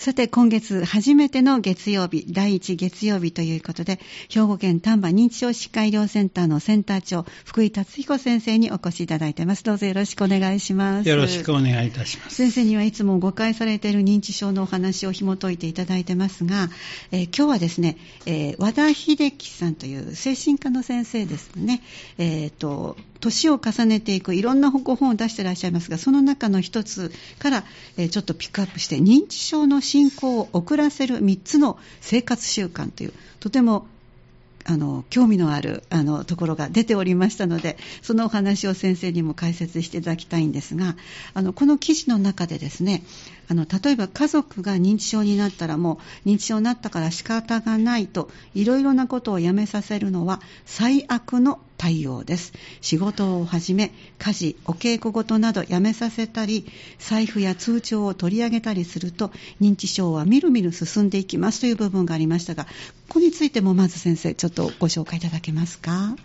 さて、今月初めての月曜日、第1月曜日ということで、兵庫県丹波認知症疾患医療センターのセンター長、福井達彦先生にお越しいただいています。どうぞよろしくお願いします。よろしくお願いいたします。先生にはいつも誤解されている認知症のお話を紐解いていただいてますが、えー今日はですね、えー和田秀樹さんという精神科の先生ですね、えーと、年を重ねていくいろんなご本を出していらっしゃいますが、その中の一つから、えーちょっとピックアップして、認知症の進行を遅らせる3つの生活習慣という、とてもあの興味のあるあのところが出ておりましたので、そのお話を先生にも解説していただきたいんですが、あのこの記事の中でですね、あの例えば家族が認知症になったらもう認知症になったから仕方がないといろいろなことをやめさせるのは最悪の対応です。仕事をはじめ家事お稽古事などやめさせたり財布や通帳を取り上げたりすると認知症はみるみる進んでいきます。という部分がありましたがここについてもまず先生ちょっとご紹介いただけますか？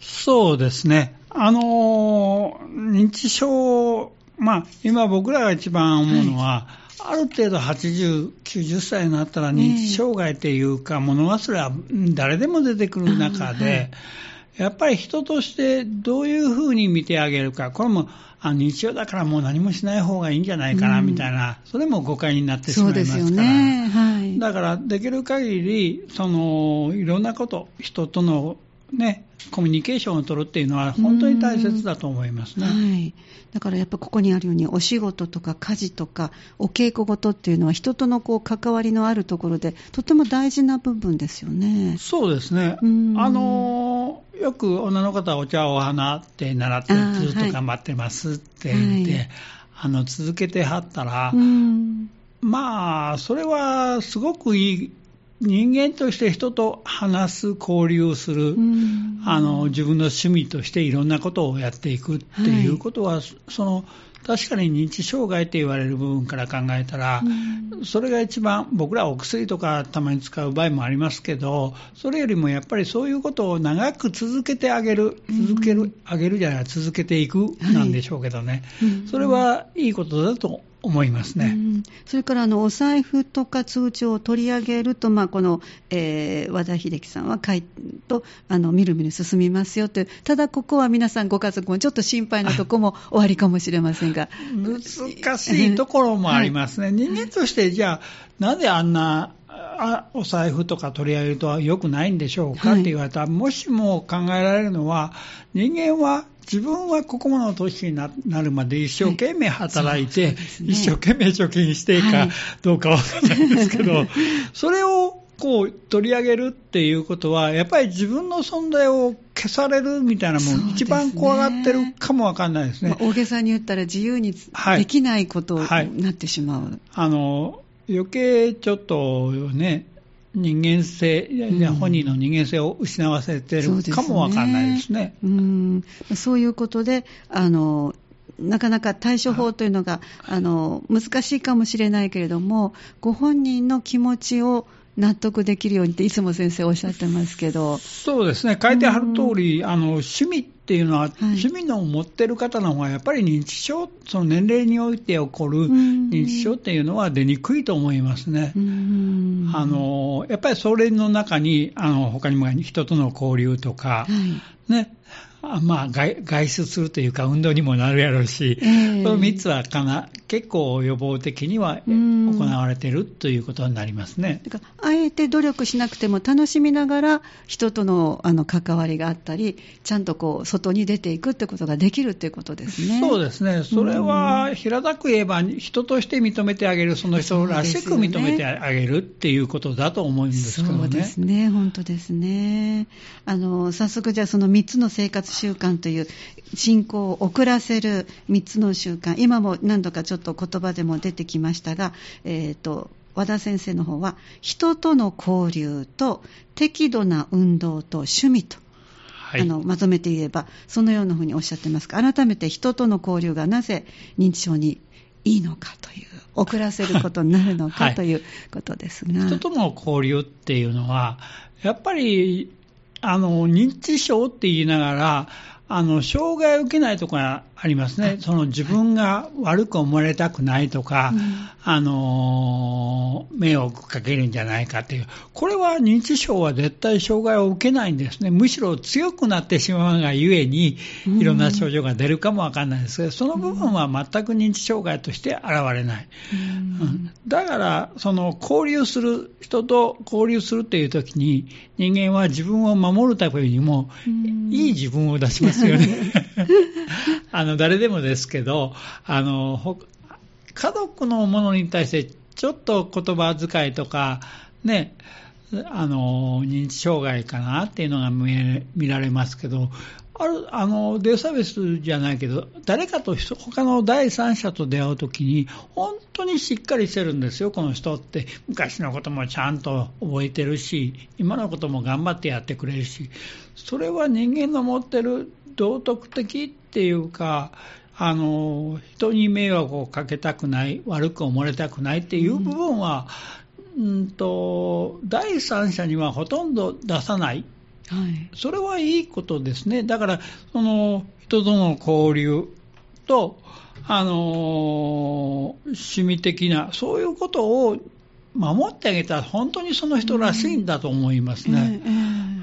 そうですね。あのー、認知症、まあ、今僕らが一番思うのは、ある程度80、90歳になったら認知障害っていうか、物忘れは誰でも出てくる中で、やっぱり人としてどういうふうに見てあげるか、これもあ認知症だからもう何もしない方がいいんじゃないかなうんみたいな、それも誤解になってしまいますから。そうですよねはいだから、できる限り、その、いろんなこと、人とのね、コミュニケーションを取るっていうのは本当に大切だと思いますね。はい、だからやっぱここにあるようにお仕事とか家事とかお稽古事っていうのは人とのこう関わりのあるところでとても大事な部分ですよね。そうですね。うんあのーよく女の方はお茶お花って習ってずっと頑張ってますって言って、はい。あの続けてはったら、うん。まあ、それはすごくいい、人間として人と話す、交流する、うん。あの自分の趣味としていろんなことをやっていくっていうことは、その確かに認知障害って言われる部分から考えたら、うん。それが一番、僕らはお薬とかたまに使う場合もありますけど、それよりもやっぱりそういうことを長く続けてあげる、続ける、あげるじゃない、続けていくなんでしょうけどね、うん。それはいいことだと思いますね。うんそれからあのお財布とか通帳を取り上げると、まあ、この、えー和田秀樹さんは書いとあのみるみる進みますよという、ただここは皆さん、ご家族もちょっと心配なとこも 終わりかもしれませんが、難しいところもありますね。人間として、じゃあ、なんであんな、あお財布とか取り上げると良くないんでしょうか、はいって言われた。ら、もしも考えられるのは、人間は自分はここまでの年にななるまで一生懸命働いて、はいね。一生懸命貯金していいかはい。どうかわからないんですけど、それをこう取り上げるっていうことは、やっぱり自分の存在を消されるみたいなもん、ね。一番怖がってるかもわかんないですね。まあ大げさに言ったら自由にはい。できないことはい。になってしまう。あの余計ちょっとね、人間性、本人の人間性を失わせてるかもわかんないですね。うん。そういうことで、あの、なかなか対処法というのが、あの、難しいかもしれないけれども、ご本人の気持ちを納得できるようにって、いつも先生おっしゃってますけど、そうですね、書いてある通り、あの趣味っていうのは、い。趣味の持ってる方の方がやっぱり認知症、その年齢において起こるん。認知症っていうのは出にくいと思いますね。うん。あのやっぱりそれの中に、あの他にも人との交流とか、はい。ね、あまあ外、外出するというか、運動にもなるやろうし、ええその3つはかな結構予防的にはうん行われているということになりますね。だからあえて努力しなくても楽しみながら人とのあの関わりがあったり、ちゃんとこう外に出ていくってことができるっていうことですね。そうですね、それは平たく言えば、人として認めてあげる、その人らしく認めてあげるっていうことだと思うんですけどそうでね。すね、本当ですね。あの早速、じゃあその3つの生活習慣という進行を遅らせる3つの習慣、今も何度かちょっと言葉でも出てきましたが、えーと和田先生の方は、人との交流と適度な運動と趣味と。はいあのまとめて言えば、そのようなふうにおっしゃってますが、改めて人との交流がなぜ認知症にいいのかという、遅らせることになるのはいかということですが。人との交流っていうのは、やっぱりあの認知症って言いながら、あの障害を受けないとかありますね、その自分が悪く思われたくないとか、うん。あの迷惑かけるんじゃないかという、これは認知症は絶対障害を受けないんですね、むしろ強くなってしまうがゆえに、いろんな症状が出るかもわかんないですけど、その部分は全く認知障害として現れない。うん、だから、その交流する、人と交流するっていう時に、人間は自分を守るためにも、いい自分を出しますよね。あの誰でもですけど、あの家族のものに対してちょっと言葉遣いとか、ね、あの認知障害かなっていうのが見られますけど、あるあのデイサービスじゃないけど、誰かと他の第三者と出会うときに、本当にしっかりしてるんですよ、この人って。昔のこともちゃんと覚えてるし、今のことも頑張ってやってくれるし、それは人間の持ってる道徳的っていうか、あの人に迷惑をかけたくない、悪く思われたくないっていう部分は、うん、うんと第三者にはほとんど出さない、はい、それはいいことですね、だからその人との交流と、あの趣味的な、そういうことを守ってあげたら、本当にその人らしいんだと思いますね。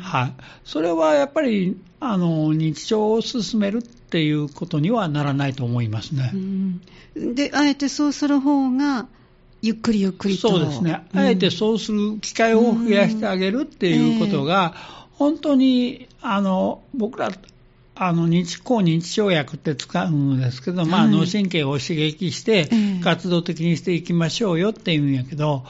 はい、それはやっぱりあの認知症を進めるっていうことにはならないと思いますね。で、あえてそうする方が、ゆっくりゆっくりと。そうですね。あえてそうする機会を増やしてあげるっていうことが、本当に、あの、僕ら、あの認知抗認知症薬って使うんですけど、まあ、脳神経を刺激して活動的にしていきましょうよっていうんやけど、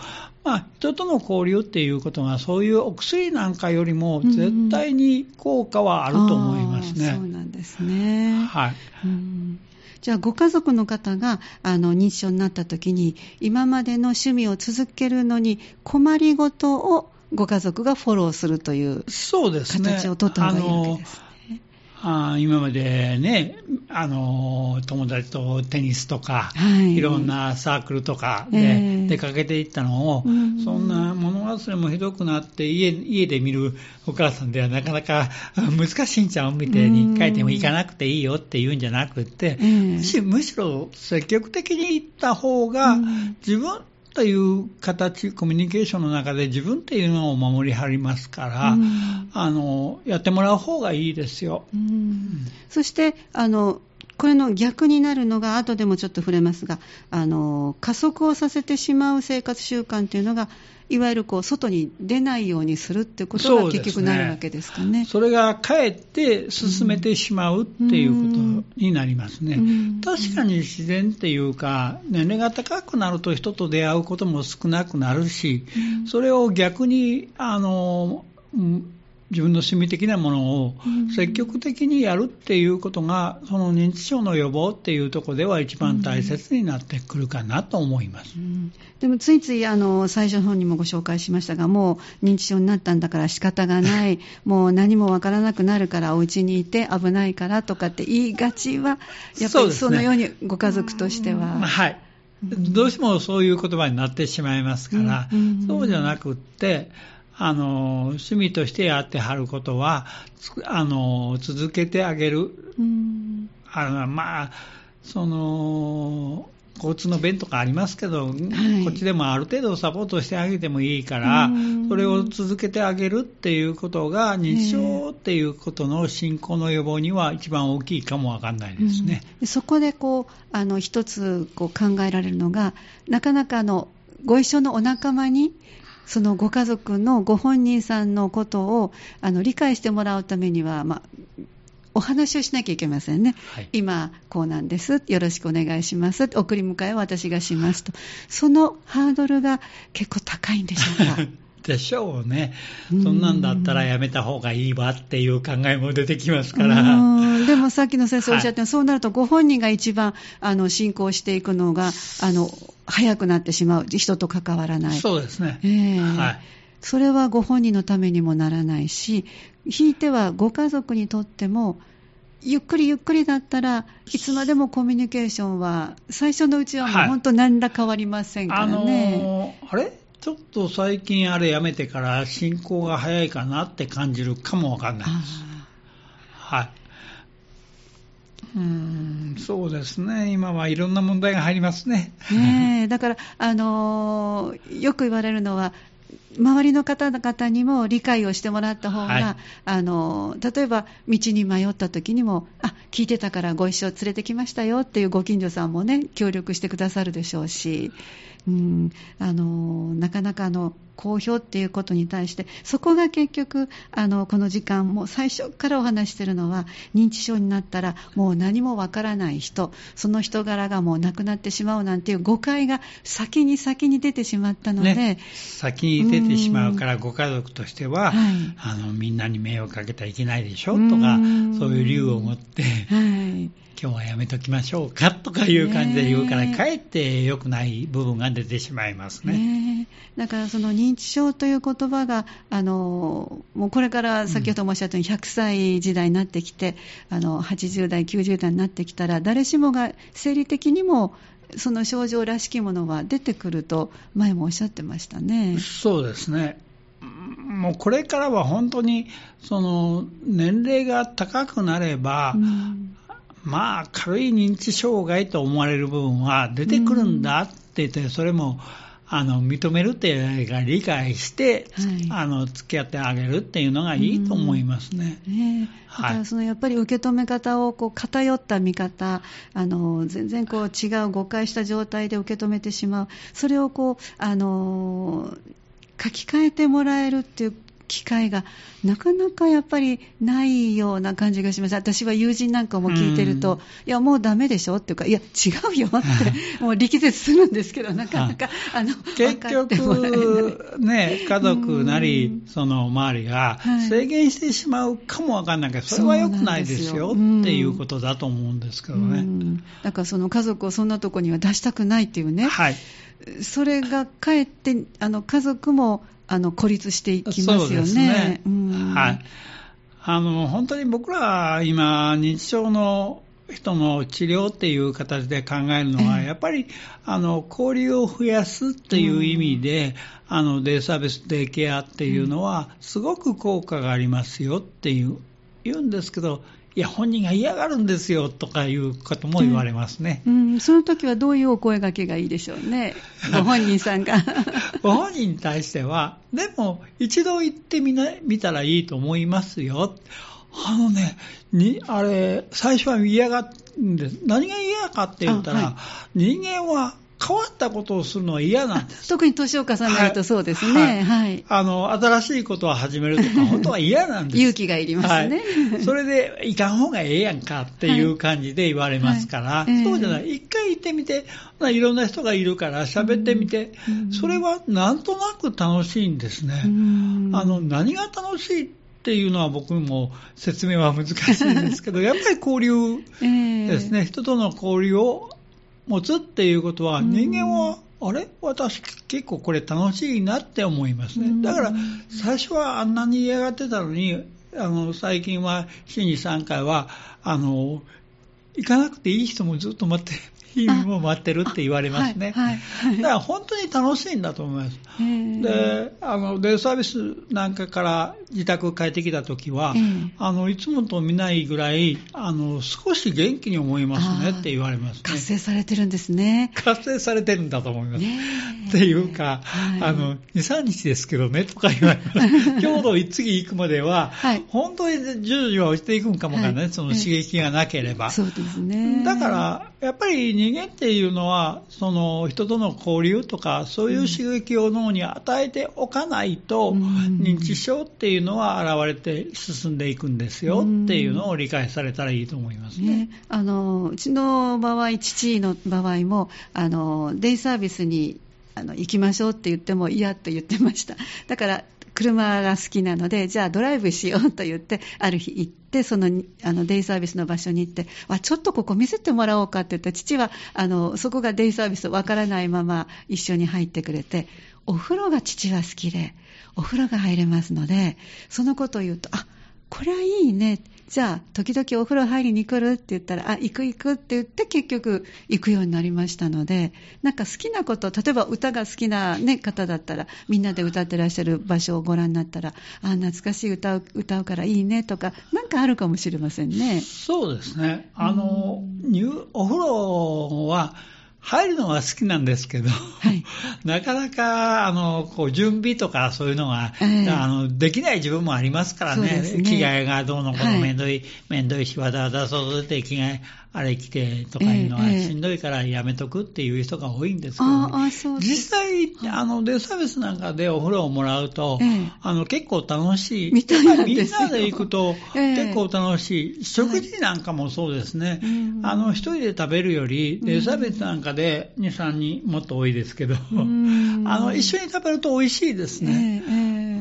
まあ、人との交流っていうことが、そういうお薬なんかよりも、絶対に効果はあると思いますね。うん、そうなんですね。はい。うんじゃあ、ご家族の方があの認知症になった時に、今までの趣味を続けるのに困りごとをご家族がフォローするという形を取った方がいいわけです。あ今までね、あの友達とテニスとか、はい、いろんなサークルとかで出かけていったのを、えー、そんな物忘れもひどくなって家、家で見るお母さんではなかなか難しいんちゃうみたいに、一回でも行かなくていいよって言うんじゃなくて、えー、むしろ積極的に行った方が、自分という形、コミュニケーションの中で自分っていうのを守りはりますから、うん、あのやってもらう方がいいですよ。うん、そしてあのこれの逆になるのが、後でもちょっと触れますが、あの加速をさせてしまう生活習慣というのが、いわゆるこう外に出ないようにするってことが結局なるわけですかね。そ、ね、れがかえって進めてしまうっていうことになりますね。確かに自然っていうか、年齢が高くなると人と出会うことも少なくなるし、それを逆に、あの、自分の趣味的なものを積極的にやるっていうことが、その認知症の予防っていうところでは一番大切になってくるかなと思います。うん、でもついついあの最初の本にもご紹介しましたが、もう認知症になったんだから仕方がない、もう何もわからなくなるからお家にいて危ないからとかって言いがちは、やっぱりそのようにご家族としては。はい。どうしてもそういう言葉になってしまいますから、そうじゃなくって、あの趣味としてやってはることはあの続けてあげる、うん、あのまあその交通の便とかありますけど、はい、こっちでもある程度サポートしてあげてもいいから、それを続けてあげるっていうことが、認知症っていうことの進行の予防には一番大きいかもわかんないですね。うん、そこでこうあの一つこう考えられるのが、なかなかあのご一緒のお仲間にそのご家族のご本人さんのことをあの理解してもらうためには、まあ、お話をしなきゃいけませんね、はい、今、こうなんです、よろしくお願いします、送り迎えを私がしますと、そのハードルが結構高いんでしょうか？でしょうね、そんなんだったらやめた方がいいわっていう考えも出てきますから。でもさっきの先生おっしゃったように、はい、そうなるとご本人が一番あの進行していくのがあの早くなってしまう、人と関わらない。そうですね、えーはい、それはご本人のためにもならないし、ひいてはご家族にとっても、ゆっくりゆっくりだったらいつまでもコミュニケーションは最初のうちはもう本当何ら変わりませんからね。あのー、あれ？ちょっと最近あれやめてから進行が早いかなって感じるかもわかんないです。はい。うんそうですね、今はいろんな問題が入りますね。ねだから、あのー、よく言われるのは、周りの方々にも理解をしてもらった方が、はい、あの例えば道に迷った時にもあ聞いてたからご一緒連れてきましたよっていうご近所さんもね協力してくださるでしょうし、うん、あのなかなかあの公表っていうことに対して、そこが結局、あのこの時間、も最初からお話しているのは、認知症になったら、もう何もわからない人、その人柄がもうなくなってしまうなんていう誤解が先に先に出てしまったので、ね、先に出てしまうから、ご家族としては、はい、あのみんなに迷惑かけてはいけないでしょとか、そういう理由を持って。はい今日はやめときましょうかとかいう感じで言うから、かえって良くない部分が出てしまいますね。ねだからその認知症という言葉が、あのもうこれから先ほどもおっしゃったように100歳時代になってきて、うん、あの80代、90代になってきたら、誰しもが生理的にもその症状らしきものは出てくると、前もおっしゃってましたね。そうですね。もうこれからは本当にその年齢が高くなれば、うん、まあ、軽い認知障害と思われる部分は出てくるんだって言って、それも、あの認めるっていうか理解して、はい、あの付き合ってあげるっていうのがいいと思いますね。うん、だからそのやっぱり受け止め方をこう偏った見方、あの全然こう違う誤解した状態で受け止めてしまう、それをこうあの書き換えてもらえるっていう機会がなかなかやっぱりないような感じがします。私は友人なんかも聞いてると、いや、もうダメでしょって。いうか、いや、違うよって、もう力説するんですけど、なかなか、あの、結局、ね、家族なり、その周りが制限してしまうかもわかんないけど、それは良くないですよっていうことだと思うんですけどね。だからその家族をそんなとこには出したくないっていうね。はい。それがかえって、あの、家族もあの孤立していきますよね。ねはい。あの本当に僕ら今認知症の人の治療っていう形で考えるのは、やっぱりあの交流を増やすっていう意味で、あのデイサービス、デイケアっていうのは、すごく効果がありますよっていう言うんですけど、いや、本人が嫌がるんですよとかいうことも言われますね。うん、うん、その時はどういうお声がけがいいでしょうね。ご本人さんが。ご本人に対しては、でも、一度行ってみな見たらいいと思いますよ。あのね、にあれ、最初は嫌がるんです。何が嫌かって言ったら、はい、人間は変わったことをするのは嫌なんです。特に年を重ねるとそうですね。はい。はい、あの、新しいことを始めるとか、本当は嫌なんです。勇気がいりますね。はい、それで、いかん方がええやんかっていう感じで言われますから、はいはい、そうじゃない。一回行ってみて、いろんな人がいるから喋ってみて、それはなんとなく楽しいんですね。あの、何が楽しいっていうのは僕も説明は難しいんですけど、やっぱり交流ですね、えー、人との交流を持つっていうことは、人間は、あれ？私結構これ楽しいなって思いますね。だから、最初はあんなに嫌がってたのに、あの、最近は週に3回は、あの、行かなくていい人もずっと待って日も待ってるって言われますね。はいはい、だから本当に楽しいんだと思います。で、あの、デイサービスなんかから自宅帰ってきた時は、あの、いつもと見ないぐらい、あの、少し元気に思いますねって言われます、ね、活性されてるんですね。活性されてるんだと思います。っていうか、はい、あの、2、3日ですけどねとか言われます。今日の次行くまでは、はい、本当に徐々には落ちていくんかもわかんない、その刺激がなければ。そうですね。だから、やっぱり人間っていうのは、その人との交流とか、そういう刺激を脳に与えておかないと、認知症っていうのは現れて進んでいくんですよっていうのを理解されたらいいと思いますね。ねあのうちの場合、父の場合も、あのデイサービスにあの行きましょうって言っても嫌と言ってました。だから車が好きなので、じゃあドライブしようと言って、ある日行って、そのあのデイサービスの場所に行って、あちょっとここ見せてもらおうかって言った、父はあのそこがデイサービスわからないまま一緒に入ってくれて、お風呂が父は好きで、お風呂が入れますので、そのことを言うと、あこれはいいね。じゃあ、時々お風呂入りに来るって言ったら、あ、行く行くって言って結局行くようになりましたので、なんか好きなこと、例えば歌が好きな、ね、方だったら、みんなで歌ってらっしゃる場所をご覧になったら、あ、懐かしい歌を歌うからいいねとか、なんかあるかもしれませんね。そうですね。あの、お風呂は、入るのは好きなんですけど、はい、なかなかあのこう準備とかそういうのが、えー、あのできない自分もありますからね、ね。着替えがどうのこうのめんどい、はい、めんどいし、わざわざ外出て着替えあれ着てとかいうのはしんどいからやめとくっていう人が多いんですけど、ね、実際、あのデイサービスなんかでお風呂をもらうと、あの結構楽しい。みんなで行くと結構楽しい。食事なんかもそうですね。あの一人で食べるより、デイサービスなんかで2、3人もっと多いですけど、あの一緒に食べると美味しいですね。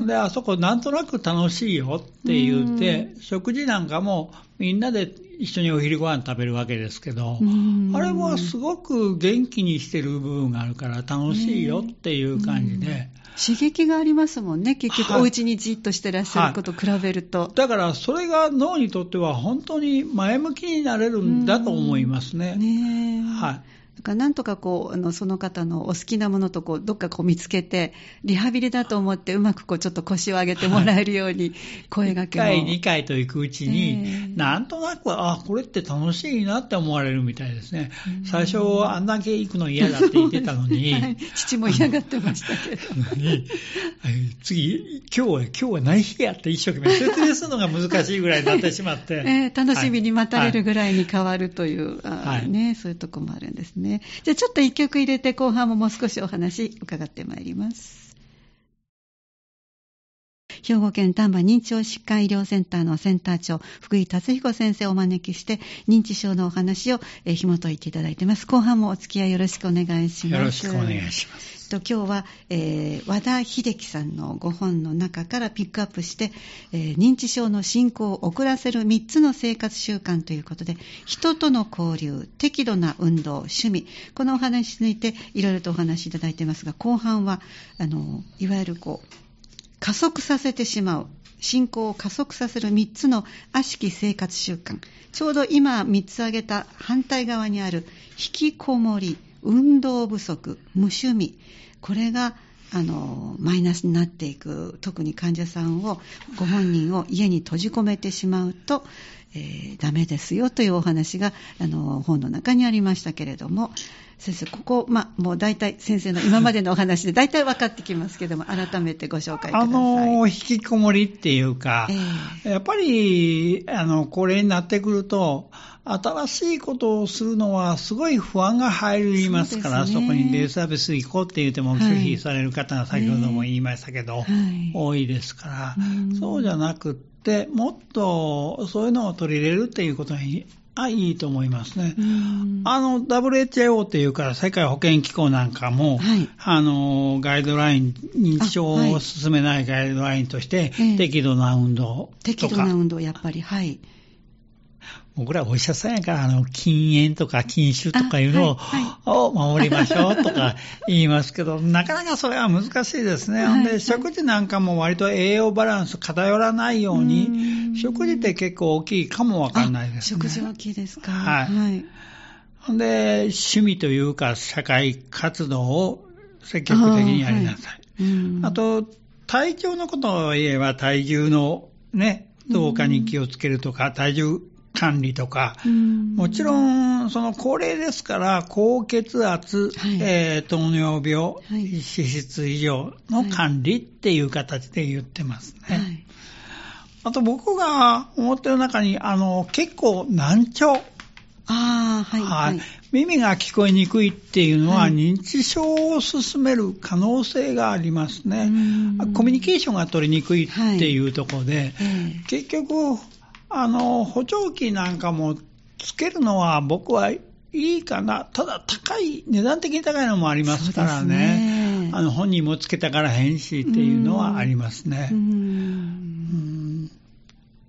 で、あそこなんとなく楽しいよって言って、食事なんかもみんなで一緒にお昼ご飯食べるわけですけど、あれはすごく元気にしてる部分があるから楽しいよっていう感じで。刺激がありますもんね、結局、お家にじっとしてらっしゃること比べると、はい。はい、だからそれが脳にとっては本当に前向きになれるんだと思いますね。ねはい。だからなんとかこうあのその方のお好きなものとこうどっかこう見つけてリハビリだと思ってうまくこうちょっと腰を上げてもらえるように 声がけも、はい、1回2回と行くうちに、えー、なんとなくあこれって楽しいなって思われるみたいですね、最初あんだけ行くの嫌だって言ってたのに、はい、父も嫌がってましたけど。次今日は今日は何日やって一生懸命。説明するのが難しいぐらいになってしまって、えー、楽しみに待たれるぐらいに変わるという、はい。ね、そういうとこもあるんですね。ね。じゃあちょっと一曲入れて後半ももう少しお話伺ってまいります。兵庫県丹波認知症疾患医療センターのセンター長、福井達彦先生をお招きして、認知症のお話を、紐解いていただいています。後半もお付き合いよろしくお願いします。よろしくお願いします。と今日は、えー、和田秀樹さんのご本の中からピックアップして、えー、認知症の進行を遅らせる3つの生活習慣ということで、人との交流、適度な運動、趣味、このお話についていろいろとお話しいただいていますが、後半は、あの、いわゆるこう、加速させてしまう。進行を加速させる3つの悪しき生活習慣。ちょうど今3つ挙げた反対側にある引きこもり、運動不足、無趣味。これがあのマイナスになっていく特に患者さんをご本人を家に閉じ込めてしまうと、えー、ダメですよというお話があの本の中にありましたけれども。先生ここ、まあ、もう大体先生の今までのお話で大体分かってきますけども改めてご紹介ください。あの引きこもりっていうか、えー、やっぱりあの高齢になってくると新しいことをするのはすごい不安が入りますから、そ、ね,、こにデイサービス行こうって言っても拒否される方が先ほども言いましたけど、はい、多いですから、そうじゃなくって、もっとそういうのを取り入れるっていうことにあいいと思いますね。あの、WHO っていうか、世界保健機構なんかも、はい、あの、ガイドライン、認知症を進めないガイドラインとして、はい、適度な運動とか、適度な運動、やっぱり、はい。僕らお医者さんやから、あの、禁煙とか禁酒とかいうのをはいはい、を守りましょうとか言いますけど、なかなかそれは難しいですね。はい、で、食事なんかも割と栄養バランス偏らないように、う食事って結構大きいかもわかんないですね。食事大きいですか？はい。はい、ほんで、趣味というか、社会活動を積極的にやりなさい。あ,、と、体調のことを言えば、体重のね、増加に気をつけるとか、体重管理とか、もちろん、その高齢ですから、高血圧、はい、えー、糖尿病、はい、脂質異常の管理っていう形で言ってますね。はい、あと僕が思ってる中に、あの、結構難聴。あはい、はい、耳が聞こえにくいっていうのは、認知症を進める可能性がありますね。コミュニケーションが取りにくいっていうところで、結局、あの、補聴器なんかもつけるのは僕はいいかな。ただ高い、値段的に高いのもありますからね。ねあの、本人もつけたから変しっていうのはありますね。うん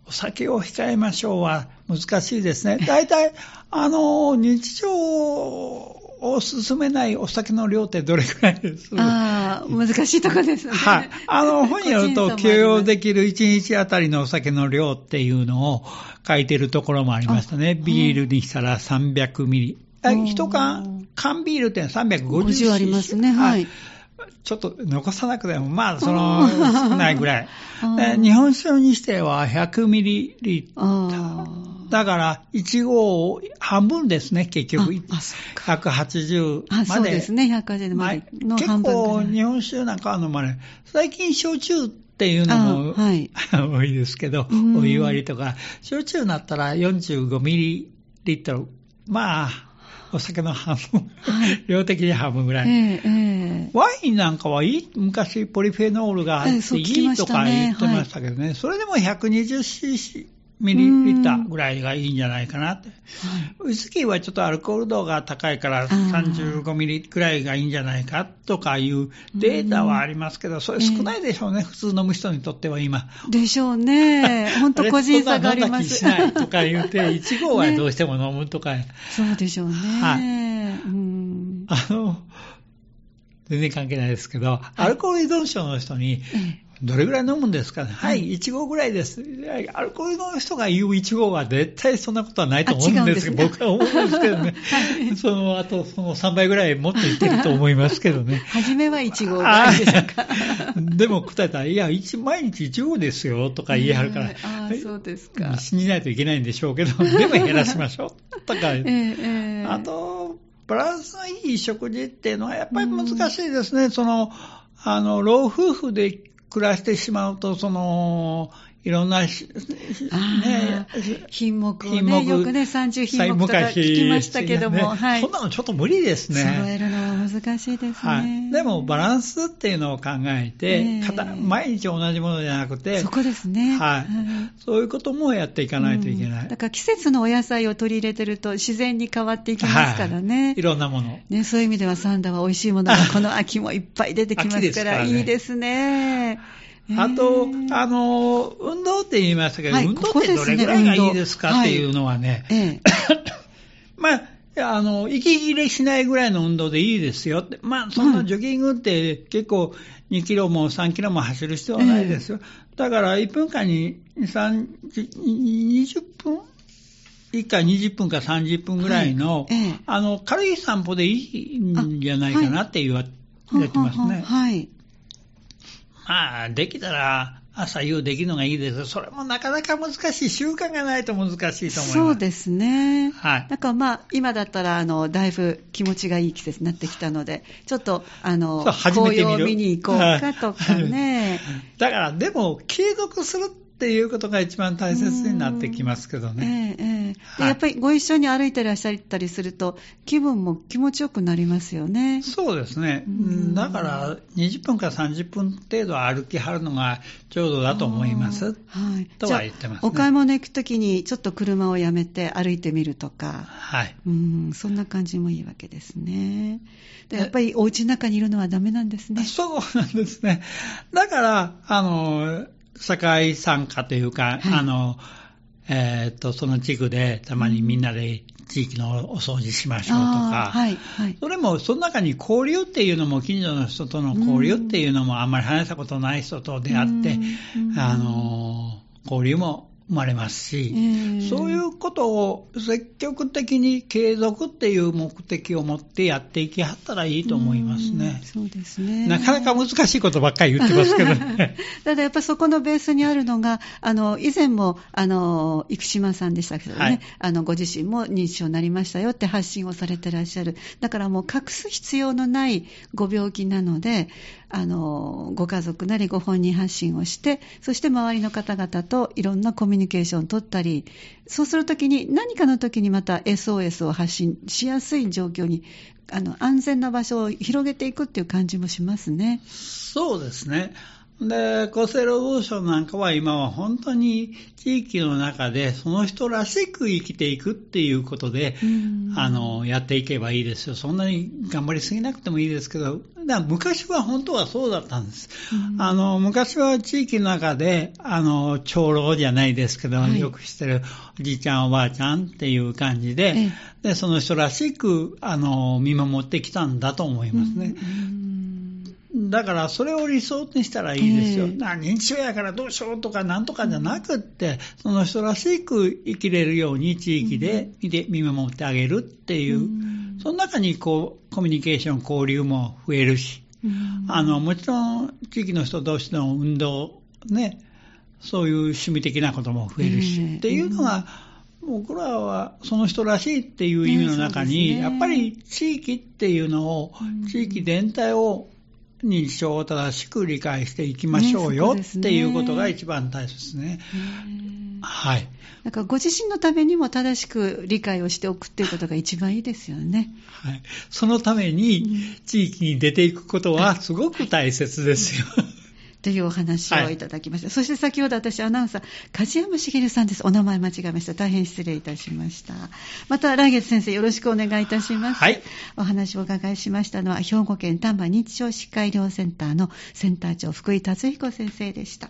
お酒を控えましょうは難しいですね。大体、あの、日常おすすめないお酒の量ってどれくらいです？ああ、難しいところですね。はい。あの、本によると、許容できる1日あたりのお酒の量っていうのを書いてるところもありましたね。あビールにしたら300ミリ。一缶、缶ビールって350 50ありますね。はい。ちょっと残さなくても、まあ、その、少ないぐらい。日本酒にしては100ミリリッター。あだから、1合半分ですね、結局。ああそうか。180あ。まで。そうですね、180までの結半分構、ぐら。い日本酒なんかは飲まれ、最近、焼酎っていうのも、あはい。多いですけど、うん。お湯割りとか、焼酎になったら45ミリリットル、まあ、お酒の半分、はい。量的に半分ぐらい。ワインなんかはいい、昔ポリフェノールがあええっていいとか言ってましたけどね、それでも 120cc ミリリッターぐらいがいいんじゃないかなって。ウイスキーはちょっとアルコール度が高いから35ミリくらいがいいんじゃないかとかいうデータはありますけど、それ少ないでしょうね、普通飲む人にとっては今。でしょうね。本当個人差があります。しないとか言って、1号はどうしても飲むとか、そうでしょうね。はいうんあの、全然関係ないですけど、アルコール依存症の人に、ええどれぐらい飲むんですかね、はい、1合ぐらいです。アルコールの人が言う1合は絶対そんなことはないと思うんですけど、僕は思うんですけどね、はい。その後、その3倍ぐらいもっといってると思いますけどね。初めは1号ぐらいでしょうか。でも答えたら、いや、一毎日1合ですよとか言い張るから、そうですか。信じないといけないんでしょうけど、でも減らしましょうとか、あと、バランスのいい食事っていうのはやっぱり難しいですね。その、あの、老夫婦で暮らしてしまうと、その、いろんなねあ、品目を品目ね、よくね、30品目とか聞きましたけども、ねはい。そんなのちょっと無理ですね。揃えるのは難しいですね。はい、でも、バランスっていうのを考えて、ええただ毎日同じものじゃなくて、そこですね。はいそういうこともやっていかないといけない。うんだから季節のお野菜を取り入れてると自然に変わっていきますからね。はい、いろんなもの。ね、そういう意味ではサンダは美味しいものがこの秋もいっぱい出てきますから、いいですね。あと、えーあの、運動って言いましたけど、はい運動ってどれぐらいがいいですかっていうのはね、ええ。まあ、あの、息切れしないぐらいの運動でいいですよって。まあ、そんなジョギングって結構2キロも3キロも走る必要はないですよ。だから1分間に3 20分？1回20分か30分ぐらいの、はい。ええ。あの、軽い散歩でいいんじゃないかなって言われてますはははね。はい。まあ、できたら朝夕できるのがいいですそれもなかなか難しい。習慣がないと難しいと思います。そうですね。はいだからまあ、今だったら、あの、だいぶ気持ちがいい季節になってきたので、ちょっと、あの、紅葉を見に行こうかとかね。だから、でも、継続するっていうことが一番大切になってきますけどね。ええええではいやっぱりご一緒に歩いてらっしゃったりすると、気分も気持ちよくなりますよね。そうですね。うんだから、20分から30分程度歩きはるのがちょうどだと思います。はい。とは言ってますねお買い物行くときに、ちょっと車をやめて歩いてみるとか、はい。うん、そんな感じもいいわけですね。でやっぱりお家の中にいるのはダメなんですね。そうなんですね。だから、あの、社会参加というか、はい。あの、えーっと、その地区でたまにみんなで地域のお掃除しましょうとか、はい、はい。それも、その中に交流っていうのも、近所の人との交流っていうのも、あんまり話したことない人と出会ってあの、交流も生まれますし、ええそういうことを積極的に継続っていう目的を持ってやっていきはったらいいと思いますねうん。そうですね。なかなか難しいことばっかり言ってますけどね。ただやっぱりそこのベースにあるのが、あの、以前も、あの、生島さんでしたけどね、はいあの、ご自身も認知症になりましたよって発信をされてらっしゃる。だからもう隠す必要のないご病気なので、あの、ご家族なりご本人発信をして、そして周りの方々といろんなコミュニケーションを取ったり、そうするときに、何かのときにまた SOS を発信しやすい状況に、あの、安全な場所を広げていくっていう感じもしますね。そうですね。で、厚生労働省なんかは今は本当に地域の中でその人らしく生きていくっていうことで、あの、やっていけばいいですよ。そんなに頑張りすぎなくてもいいですけど、だ昔は本当はそうだったんです。あの、昔は地域の中で、あの、長老じゃないですけど、はい、よく知ってるおじいちゃんおばあちゃんっていう感じで、で、その人らしく、あの、見守ってきたんだと思いますね。だからそれを理想にしたらいいですよ。えー、認知症やからどうしようとかなんとかじゃなくって、その人らしく生きれるように地域で見て、見守ってあげるっていう、うん、その中にこうコミュニケーション、交流も増えるし、うん、あのもちろん地域の人同士の運動、ね、そういう趣味的なことも増えるし、えー、っていうのが、僕らはその人らしいっていう意味の中に、ね、やっぱり地域っていうのを、地域全体を認知症を正しく理解していきましょうよ、ね、っていうことが一番大切ですね。はい。なんかご自身のためにも正しく理解をしておくっていうことが一番いいですよね。はい。そのために地域に出ていくことはすごく大切ですよ。というお話をいただきました。はい、そして先ほど私アナウンサー、梶山茂さんです。お名前間違えました。大変失礼いたしました。また来月先生よろしくお願いいたします。はい。お話をお伺いしましたのは、兵庫県丹波認知症疾患医療センターのセンター長福井達彦先生でした。